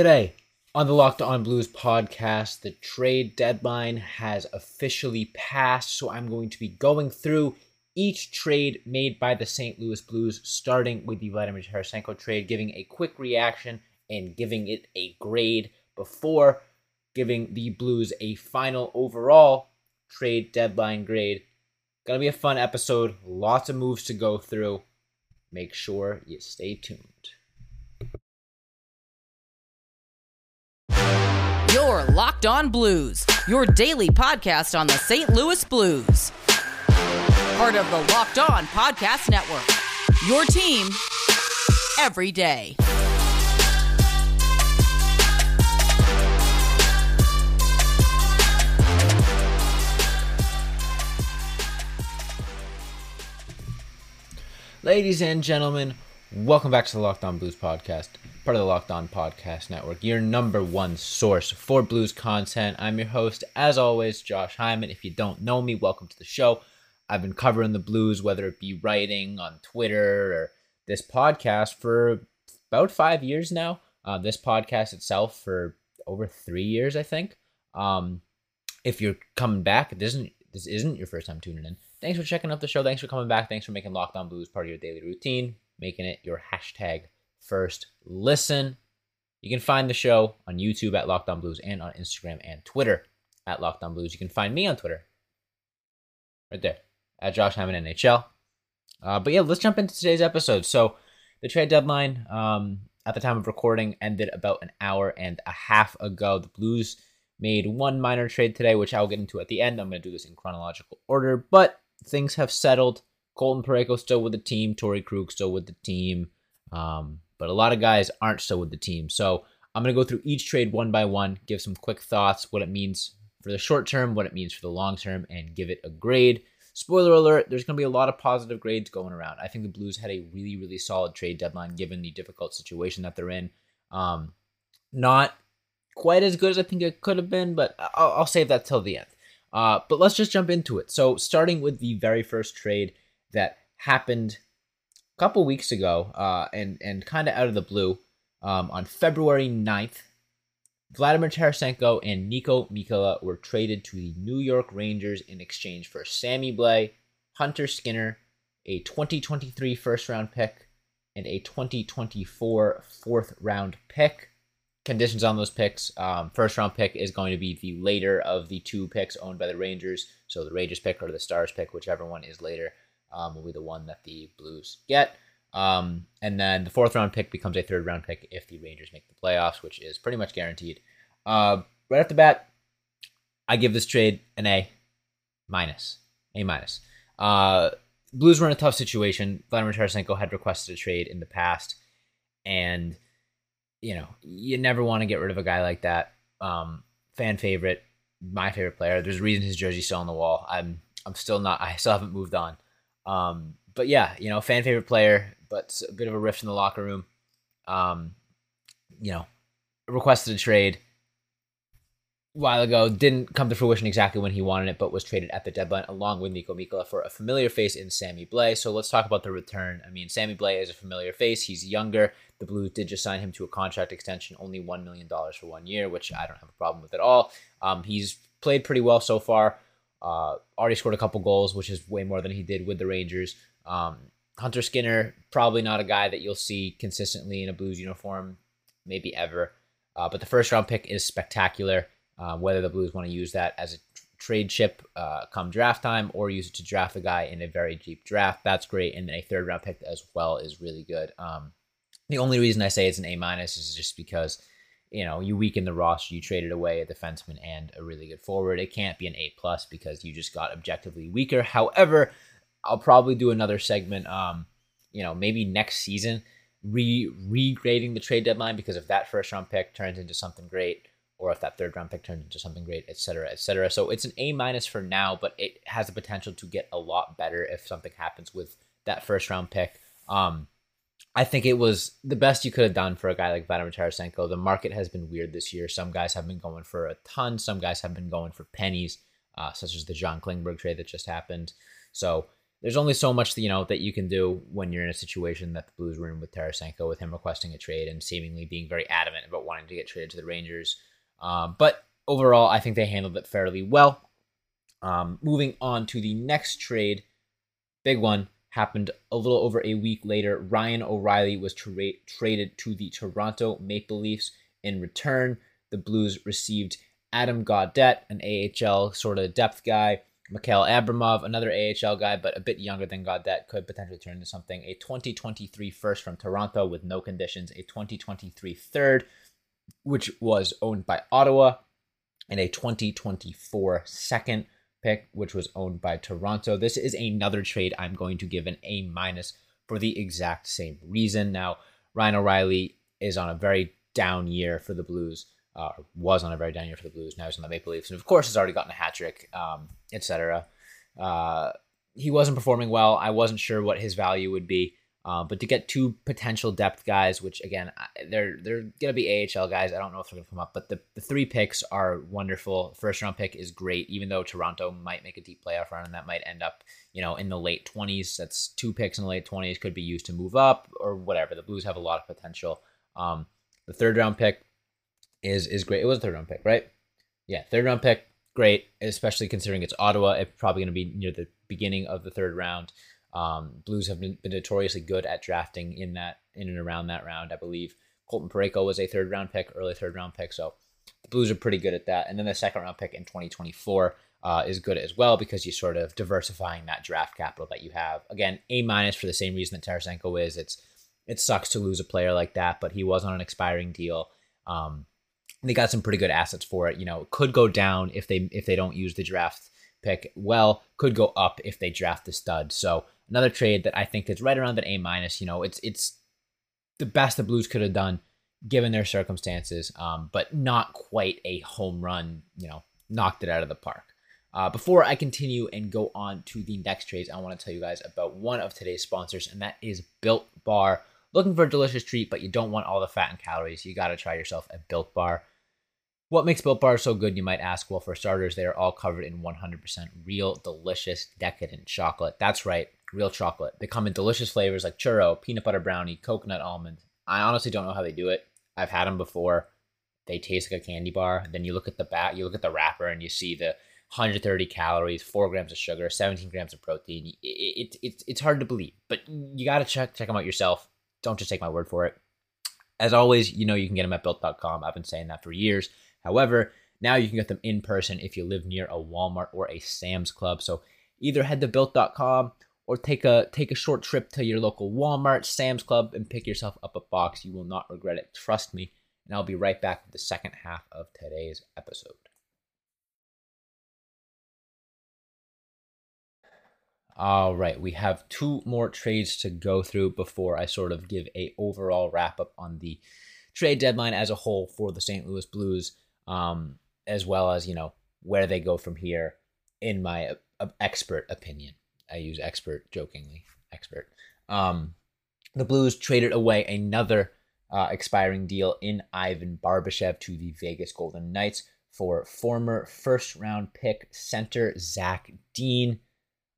Today on the Locked On Blues podcast, the trade deadline has officially passed. So I'm going to be going through each trade made by the St. Louis Blues, starting with the Vladimir Tarasenko trade, giving a quick reaction and giving it a grade before giving the Blues a final overall trade deadline grade. Gonna be a fun episode, lots of moves to go through. Make sure you stay tuned. Your Locked On Blues, your daily podcast on the St. Louis Blues. Part of the Locked On Podcast Network. Your team every day. Ladies and gentlemen, welcome back to the Locked On Blues podcast, part of the Locked On Podcast Network, your number one source for blues content. I'm your host, as always, Josh Hyman. If you don't know me, welcome to the show. I've been covering the blues, whether it be writing on Twitter or this podcast, for about five years now. Uh, this podcast itself for over three years, I think. Um, if you're coming back, this isn't this isn't your first time tuning in. Thanks for checking out the show. Thanks for coming back. Thanks for making Locked On Blues part of your daily routine, making it your hashtag first listen. You can find the show on YouTube at Locked On Blues and on Instagram and Twitter at Locked On Blues. You can find me on Twitter right there at Josh Hyman NHL. Uh, but yeah, let's jump into today's episode. So the trade deadline um, at the time of recording ended about an hour and a half ago. The Blues made one minor trade today, which I'll get into at the end. I'm going to do this in chronological order, but things have settled. Colton Parayko still with the team. Torey Krug still with the team. Um, but a lot of guys aren't still with the team. So I'm going to go through each trade one by one, give some quick thoughts, what it means for the short term, what it means for the long term, and give it a grade. Spoiler alert, there's going to be a lot of positive grades going around. I think the Blues had a really, really solid trade deadline given the difficult situation that they're in. Um, not quite as good as I think it could have been, but I'll, I'll save that till the end. Uh, but let's just jump into it. So, starting with the very first trade that happened couple weeks ago, uh, and and kind of out of the blue, um, on February 9th, Vladimir Tarasenko and Niko Mikkola were traded to the New York Rangers in exchange for Sammy Blais, Hunter Skinner, a 2023 first round pick, and a 2024 fourth round pick conditions on those picks. Um, first round pick is going to be the later of the two picks owned by the Rangers. So the Rangers pick or the Stars pick, whichever one is later, um, will be the one that the Blues get. Um, and then the fourth round pick becomes a third round pick if the Rangers make the playoffs, which is pretty much guaranteed. Uh, right off the bat, I give this trade an A minus. A minus. Uh, Blues were in a tough situation. Vladimir Tarasenko had requested a trade in the past, and you know, you never want to get rid of a guy like that. Um, fan favorite, my favorite player. There's a reason his jersey's still on the wall. I'm I'm still not. I still haven't moved on. Um, but yeah, you know, fan favorite player, but a bit of a rift in the locker room. Um, you know, requested a trade a while ago. Didn't come to fruition exactly when he wanted it, but was traded at the deadline along with Niko Mikkola for a familiar face in Sammy Blais. So let's talk about the return. I mean, Sammy Blais is a familiar face. He's younger. The Blues did just sign him to a contract extension, only $1 million for one year, which I don't have a problem with at all. Um, he's played pretty well so far. Uh, already scored a couple goals, which is way more than he did with the Rangers. Um, Hunter Skinner, probably not a guy that you'll see consistently in a Blues uniform, maybe ever. Uh, but the first round pick is spectacular. Uh, whether the Blues want to use that as a trade chip uh, come draft time or use it to draft a guy in a very deep draft, that's great. And then a third round pick as well is really good. Um, the only reason I say it's an A minus is just because you know you weaken the roster, you traded away a defenseman and a really good forward. It can't be an A plus because you just got objectively weaker. However, I'll probably do another segment. Um, you know, maybe next season, re regrading the trade deadline because if that first round pick turns into something great, or if that third round pick turns into something great, et cetera, et cetera. So it's an A minus for now, but it has the potential to get a lot better if something happens with that first round pick. Um, I think it was the best you could have done for a guy like Vladimir Tarasenko. The market has been weird this year. Some guys have been going for a ton. Some guys have been going for pennies, uh, such as the John Klingberg trade that just happened. So there's only so much you know that you can do when you're in a situation that the Blues were in with Tarasenko, with him requesting a trade and seemingly being very adamant about wanting to get traded to the Rangers. Um, but overall, I think they handled it fairly well. Um, moving on to the next trade, big one happened a little over a week later. Ryan O'Reilly was tra- traded to the Toronto Maple Leafs. In return, the Blues received Adam Gaudette, an AHL sort of depth guy. Mikhail Abramov, another AHL guy, but a bit younger than Gaudette, could potentially turn into something. A 2023 first from Toronto with no conditions. A 2023 third, which was owned by Ottawa. And a 2024 second pick, which was owned by Toronto. This is another trade I'm going to give an A minus for the exact same reason. Now, Ryan O'Reilly is on a very down year for the Blues. Uh, was on a very down year for the Blues. Now he's on the Maple Leafs, and of course, has already gotten a hat trick, um, etc. Uh, he wasn't performing well. I wasn't sure what his value would be. Uh, but to get two potential depth guys, which again they're they're gonna be AHL guys. I don't know if they're gonna come up, but the, the three picks are wonderful. First round pick is great, even though Toronto might make a deep playoff run and that might end up you know in the late twenties. That's two picks in the late twenties could be used to move up or whatever. The Blues have a lot of potential. Um, the third round pick is is great. It was a third round pick, right? Yeah, third round pick, great, especially considering it's Ottawa. It's probably gonna be near the beginning of the third round. Um, Blues have been, been, notoriously good at drafting in that in and around that round. I believe Colton Parayko was a third round pick, early third round pick. So the Blues are pretty good at that. And then the second round pick in 2024 uh, is good as well because you're sort of diversifying that draft capital that you have. Again, A minus for the same reason that Tarasenko is. It's it sucks to lose a player like that, but he was on an expiring deal. Um, they got some pretty good assets for it. You know, could go down if they if they don't use the draft pick well. Could go up if they draft the stud. So another trade that I think is right around an A minus. You know, it's it's the best the Blues could have done given their circumstances, um, but not quite a home run. You know, knocked it out of the park. Uh, before I continue and go on to the next trades, I want to tell you guys about one of today's sponsors, and that is Built Bar. Looking for a delicious treat, but you don't want all the fat and calories, you got to try yourself a Built Bar. What makes Built Bar so good, you might ask? Well, for starters, they are all covered in 100% real, delicious, decadent chocolate. That's right, real chocolate. They come in delicious flavors like churro, peanut butter brownie, coconut almond. I honestly don't know how they do it. I've had them before. They taste like a candy bar. Then you look at the back, you look at the wrapper, and you see the 130 calories, four grams of sugar, 17 grams of protein. It, it, it it's hard to believe, but you got to check check them out yourself. Don't just take my word for it. As always, you know you can get them at built.com. I've been saying that for years. However, now you can get them in person if you live near a Walmart or a Sam's Club. So either head to built.com or take a take a short trip to your local Walmart, Sam's Club and pick yourself up a box. You will not regret it. Trust me. And I'll be right back with the second half of today's episode. All right, we have two more trades to go through before I sort of give a overall wrap up on the trade deadline as a whole for the St. Louis Blues um, as well as you know where they go from here. In my uh, expert opinion, I use expert jokingly. Expert. Um, the Blues traded away another uh, expiring deal in Ivan Barbashev to the Vegas Golden Knights for former first round pick center Zach Dean.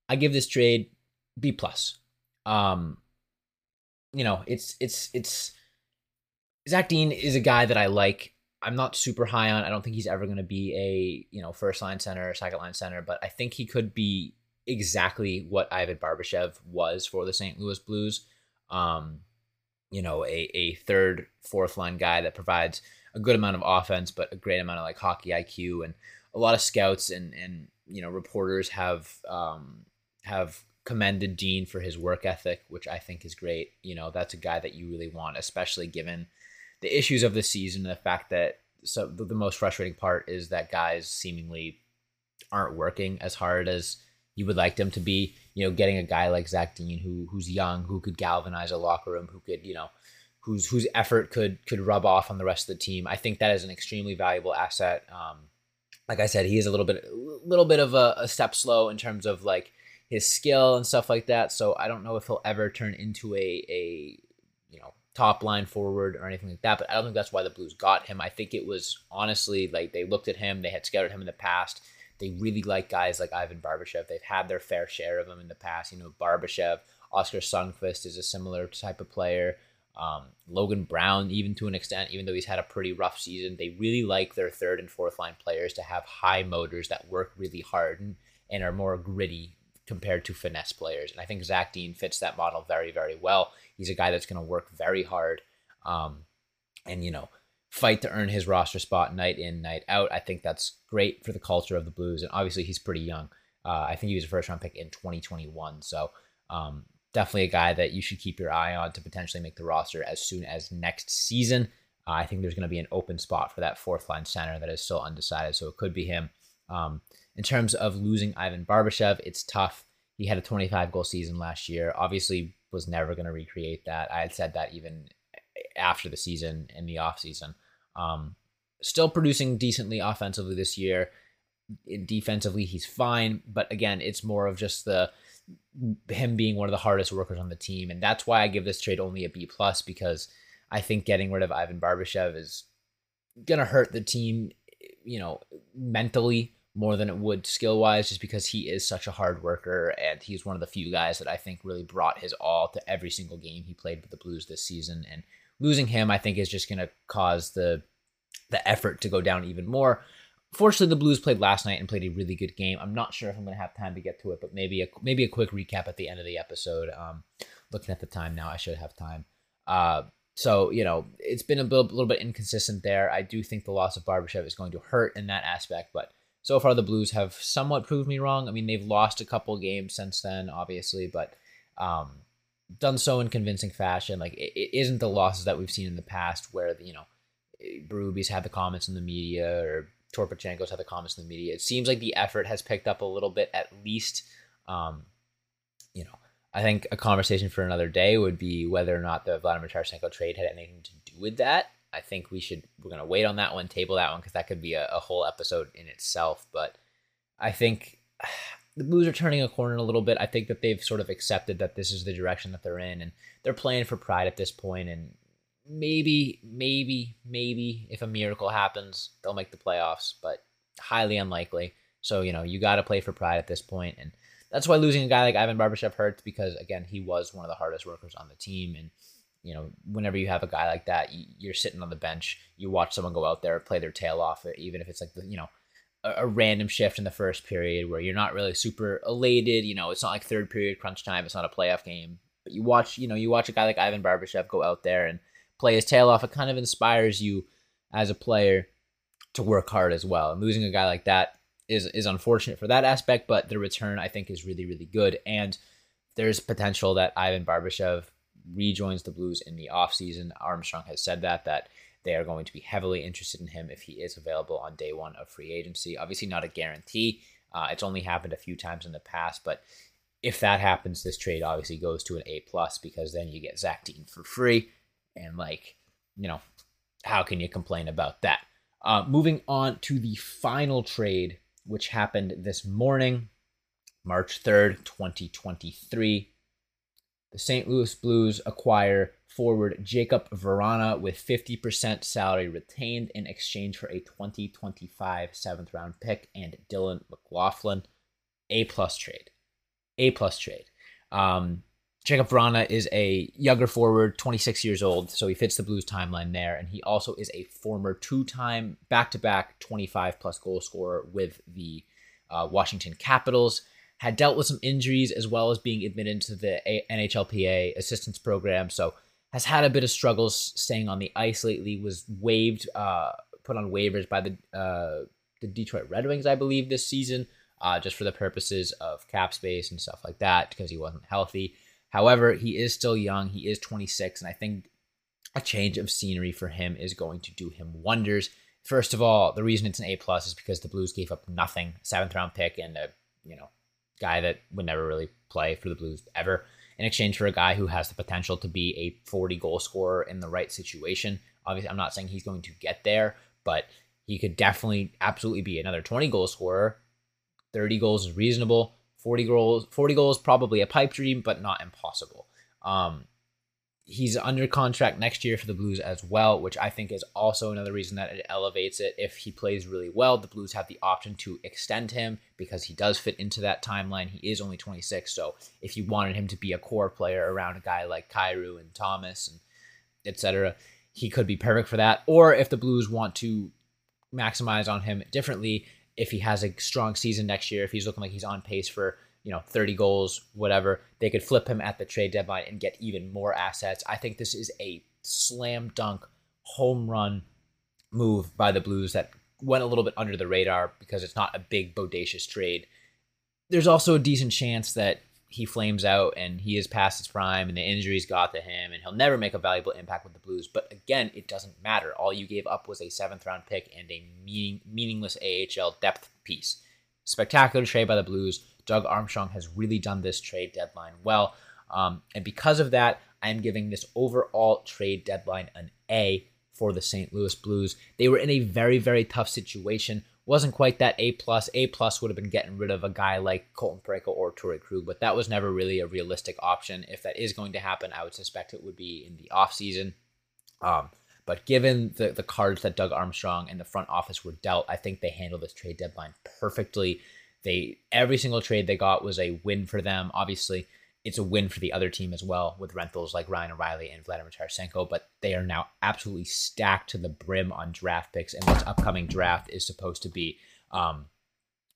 I give this trade B plus. Um, you know, it's it's it's Zach Dean is a guy that I like. I'm not super high on. I don't think he's ever going to be a you know first line center, second line center, but I think he could be exactly what Ivan Barbashev was for the St. Louis Blues. Um, you know, a a third, fourth line guy that provides a good amount of offense, but a great amount of like hockey IQ and a lot of scouts and and you know reporters have um, have commended Dean for his work ethic, which I think is great. You know, that's a guy that you really want, especially given the issues of the season, and the fact that so the, the most frustrating part is that guys seemingly aren't working as hard as you would like them to be. You know, getting a guy like Zach Dean who who's young, who could galvanize a locker room, who could you know, whose whose effort could could rub off on the rest of the team. I think that is an extremely valuable asset. Um, like I said, he is a little bit a little bit of a, a step slow in terms of like his skill and stuff like that. So I don't know if he'll ever turn into a a you know top line forward or anything like that. But I don't think that's why the Blues got him. I think it was honestly like they looked at him, they had scouted him in the past, they really like guys like Ivan Barbashev. They've had their fair share of them in the past. You know, Barbashev, Oskar Sundqvist is a similar type of player. Um, Logan Brown, even to an extent, even though he's had a pretty rough season, they really like their third and fourth line players to have high motors that work really hard and, and are more gritty compared to finesse players. And I think Zach Dean fits that model very, very well. He's a guy that's going to work very hard um, and, you know, fight to earn his roster spot night in, night out. I think that's great for the culture of the Blues. And obviously, he's pretty young. Uh, I think he was a first round pick in 2021. So, um, definitely a guy that you should keep your eye on to potentially make the roster as soon as next season. Uh, I think there's going to be an open spot for that fourth line center that is still undecided, so it could be him. Um, in terms of losing Ivan Barbashev, it's tough. He had a 25 goal season last year. Obviously, was never going to recreate that. I had said that even after the season in the off season. Um, still producing decently offensively this year. Defensively, he's fine, but again, it's more of just the him being one of the hardest workers on the team, and that's why I give this trade only a B plus because I think getting rid of Ivan Barbashev is gonna hurt the team, you know, mentally more than it would skill wise, just because he is such a hard worker and he's one of the few guys that I think really brought his all to every single game he played with the Blues this season. And losing him, I think, is just gonna cause the the effort to go down even more. Fortunately, the Blues played last night and played a really good game. I'm not sure if I'm going to have time to get to it, but maybe a maybe a quick recap at the end of the episode. Um, looking at the time now, I should have time. Uh, so you know, it's been a little, little bit inconsistent there. I do think the loss of Barbashev is going to hurt in that aspect, but so far the Blues have somewhat proved me wrong. I mean, they've lost a couple games since then, obviously, but um, done so in convincing fashion. Like it, it isn't the losses that we've seen in the past, where you know, Berube's had the comments in the media or Toropchenko's had the comments in the media. It seems like the effort has picked up a little bit, at least. Um, you know, I think a conversation for another day would be whether or not the Vladimir Tarasenko trade had anything to do with that. I think we should we're gonna wait on that one, table that one because that could be a, a whole episode in itself. But I think the Blues are turning a corner a little bit. I think that they've sort of accepted that this is the direction that they're in, and they're playing for pride at this point. point, and maybe, maybe, maybe if a miracle happens, they'll make the playoffs, but highly unlikely. So, you know, you got to play for pride at this. And that's why losing a guy like Ivan Barbashev hurts because, again, he was one of the hardest workers on the team. And, you know, whenever you have a guy like that, you're sitting on the bench, you watch someone go out there, play their tail off, even if it's like, the, you know, a, random shift in the first period where you're not really super elated. You know, it's not like third period crunch time, it's not a playoff game. But you watch, you know, you watch a guy like Ivan Barbashev go out there and play his tail off, it kind of inspires you as a player to work hard as well. And losing a guy like that is is unfortunate for that aspect, but the return I think is really really good and there's potential that Ivan Barbashev rejoins the Blues in the offseason. Armstrong has said that that they are going to be heavily interested in him if he is available on day one of free agency. Obviously, not a guarantee. Uh, it's only happened a few times in the past, but if that happens, this trade obviously goes to an A plus because then you get Zach Dean for free. And like, you know, how can you complain about that? Uh, moving on to the final trade, which happened this morning, March 3rd, 2023. The St. Louis Blues acquire forward Jakub Vrana with 50% salary retained in exchange for a 2025 seventh round pick and Dylan McLaughlin. A plus trade. A plus trade. Um, Jakub Vrana is a younger forward, 26 years old, so he fits the Blues timeline there. And he also is a former two time back to back 25 plus goal scorer with the uh, Washington Capitals. Had dealt with some injuries as well as being admitted to the NHLPA assistance program, so has had a bit of struggles staying on the ice lately. Was waived, uh, put on waivers by the uh, the Detroit Red Wings, I believe, this season, uh, just for the purposes of cap space and stuff like that because he wasn't healthy. However, he is still young. He is 26, and I think a change of scenery for him is going to do him wonders. First of all, the reason it's an A plus is because the Blues gave up nothing, seventh round pick, and a you know guy that would never really play for the Blues ever, in exchange for a guy who has the potential to be a 40 goal scorer in the right situation. Obviously, I'm not saying he's going to get there, but he could definitely, absolutely be another 20 goal scorer. 30 goals is reasonable. 40 goals 40 goals probably a pipe dream but not impossible um he's under contract next year for the Blues as well, which I think is also another reason that it elevates it. If he plays really well, the Blues have the option to extend him because he does fit into that timeline. He is only 26, so if you wanted him to be a core player around a guy like Kyrou and Thomas and etc., he could be perfect for that. Or if the Blues want to maximize on him differently, if he has a strong season next year, if he's looking like he's on pace for you know 30 goals, whatever, they could flip him at the trade deadline and get even more assets. I think this is a slam dunk home run move by the Blues that went a little bit under the radar because it's not a big bodacious trade. There's also a decent chance that he flames out and he is past his prime and the injuries got to him and he'll never make a valuable impact with the Blues. But again, it doesn't matter. All you gave up was a seventh round pick and a meaning, meaningless AHL depth piece. Spectacular trade by the Blues. Doug Armstrong has really done this trade deadline well. Um, and because of that, I am giving this overall trade deadline an A for the St. Louis Blues. They were in a very, very tough situation wasn't quite that A plus. A plus would have been getting rid of a guy like Colton Parayko or Torey Krug, but that was never really a realistic option. If that is going to happen, I would suspect it would be in the offseason. Um, but given the, the cards that Doug Armstrong and the front office were dealt, I think they handled this trade deadline perfectly. They every single trade they got was a win for them. Obviously, it's a win for the other team as well with rentals like Ryan O'Reilly and Vladimir Tarasenko, but they are now absolutely stacked to the brim on draft picks, and this upcoming draft is supposed to be um,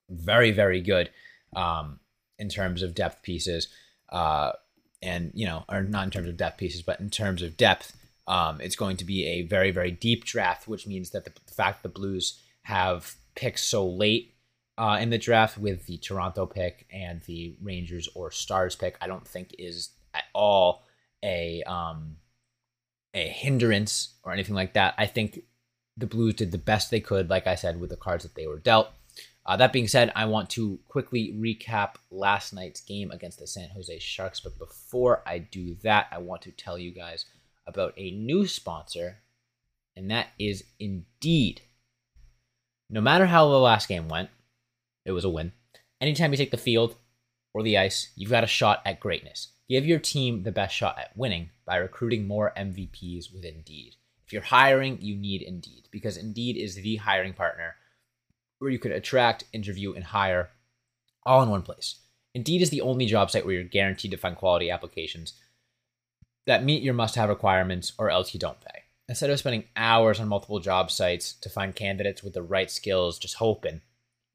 very, very good um, in terms of depth pieces, uh, and you know, or not in terms of depth pieces, but in terms of depth. Um, it's going to be a very, very deep draft, which means that the, the fact the Blues have picks so late uh, in the draft with the Toronto pick and the Rangers or Stars pick, I don't think is at all a um, a hindrance or anything like that. I think the Blues did the best they could, like I said, with the cards that they were dealt. Uh, that being said, I want to quickly recap last night's game against the San Jose Sharks. But before I do that, I want to tell you guys about a new sponsor, and that is Indeed. No matter how the last game went, it was a win. Anytime you take the field or the ice, you've got a shot at greatness. Give your team the best shot at winning by recruiting more MVPs with Indeed. If you're hiring, you need Indeed because Indeed is the hiring partner where you can attract, interview, and hire all in one place. Indeed is the only job site where you're guaranteed to find quality applications that meet your must have requirements or else you don't pay. Instead of spending hours on multiple job sites to find candidates with the right skills, just hoping,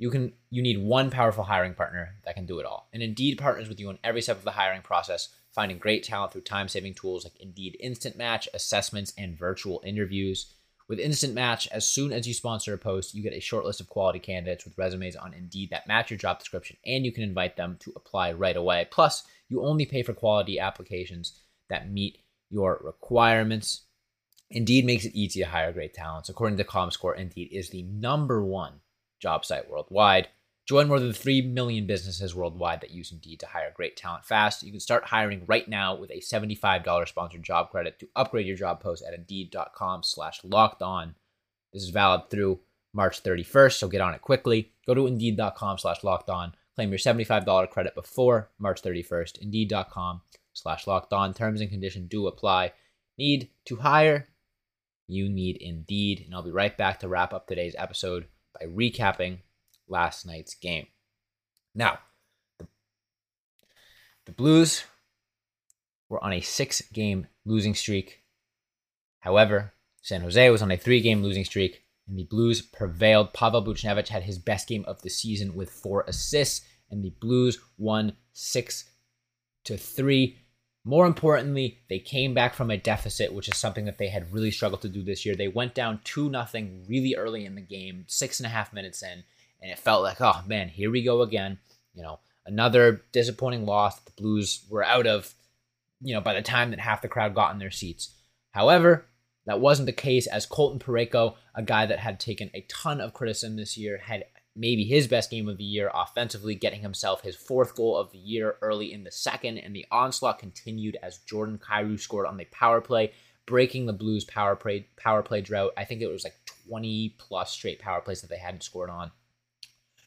you can you need one powerful hiring partner that can do it all. And Indeed partners with you on every step of the hiring process, finding great talent through time-saving tools like Indeed Instant Match, assessments, and virtual interviews. With Instant Match, as soon as you sponsor a post, you get a short list of quality candidates with resumes on Indeed that match your job description, and you can invite them to apply right away. Plus, you only pay for quality applications that meet your requirements. Indeed makes it easy to hire great talents. According to ComScore, Indeed is the number one job site worldwide. Join more than 3 million businesses worldwide that use Indeed to hire great talent fast. You can start hiring right now with a $75 sponsored job credit to upgrade your job post at Indeed.com slash locked on. This is valid through March 31st, so get on it quickly. Go to Indeed.com slash locked on. Claim your $75 credit before March 31st. Indeed.com slash locked on. Terms and conditions do apply. Need to hire? You need Indeed. And I'll be right back to wrap up today's episode by recapping last night's game. Now, the, the Blues were on a six game losing streak. However, San Jose was on a three game losing streak, and the Blues prevailed. Pavel Buchnevich had his best game of the season with four assists, and the Blues won six to three. More importantly, they came back from a deficit, which is something that they had really struggled to do this year. They went down 2 nothing really early in the game, six and a half minutes in, and it felt like, oh man, here we go again. You know, another disappointing loss. The Blues were out of, you know, by the time that half the crowd got in their seats. However, that wasn't the case as Colton Parayko, a guy that had taken a ton of criticism this year, had maybe his best game of the year offensively, getting himself his fourth goal of the year early in the second, and the onslaught continued as Jordan Kyrou scored on the power play, breaking the Blues power play power play drought. I think it was like 20 plus straight power plays that they hadn't scored on.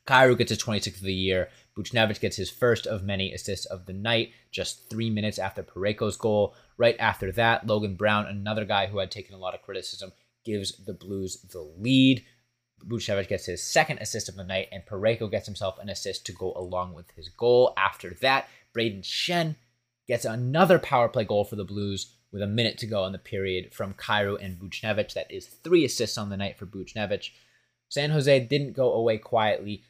Kyrou gets his 26th of the year. Buchnevich gets his first of many assists of the night, just three minutes after Parayko's goal. Right after that, Logan Brown, another guy who had taken a lot of criticism, gives the Blues the lead. Buchnevich gets his second assist of the night, and Parayko gets himself an assist to go along with his goal. After that, Brayden Schenn gets another power play goal for the Blues with a minute to go in the period from Kyrou and Buchnevich. That is three assists on the night for Buchnevich. San Jose didn't go away quietly.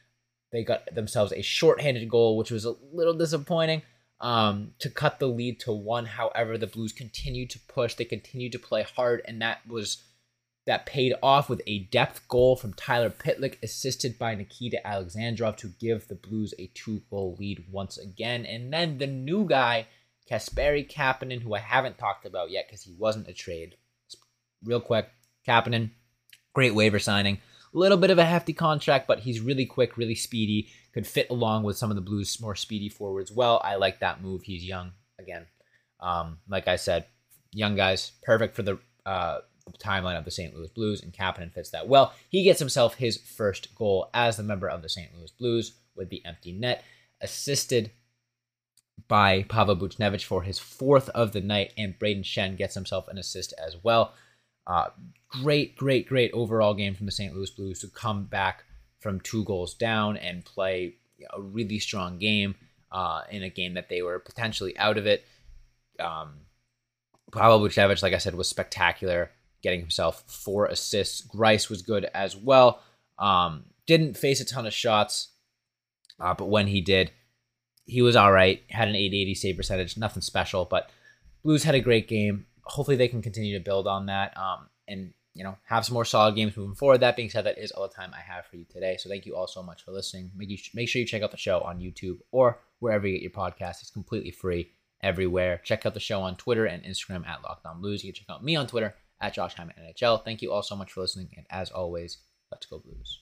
They got themselves a shorthanded goal, which was a little disappointing um, to cut the lead to one. However, the Blues continued to push. They continued to play hard, and that was that paid off with a depth goal from Tyler Pitlick, assisted by Nikita Alexandrov to give the Blues a two-goal lead once again. And then the new guy, Kasperi Kapanen, who I haven't talked about yet because he wasn't a trade. Real quick, Kapanen, great waiver signing A little bit of a hefty contract, but he's really quick, really speedy, could fit along with some of the Blues' more speedy forwards well. I like that move. He's young again. Um, like I said, young guys, perfect for the uh, timeline of the St. Louis Blues, and Kapanen fits that well. He gets himself his first goal as the member of the St. Louis Blues with the empty net, assisted by Pavel Buchnevich for his fourth of the night, and Brayden Schenn gets himself an assist as well. Uh, great, great, great overall game from the St. Louis Blues to come back from two goals down and play a really strong game uh, in a game that they were potentially out of it. Um, Pavel Buchnevich, like I said, was spectacular, getting himself four assists. Greiss was good as well. Um, didn't face a ton of shots, uh, but when he did, he was all right. Had an 880 save percentage, nothing special, but Blues had a great game hopefully they can continue to build on that um, and you know have some more solid games moving forward. That being said, that is all the time I have for you today. So thank you all so much for listening. Make you make sure you check out the show on YouTube or wherever you get your podcast. It's completely free everywhere. Check out the show on Twitter and Instagram at Locked On Blues. You can check out me on Twitter at Josh Hyman NHL. Thank you all so much for listening, and as always, let's go Blues.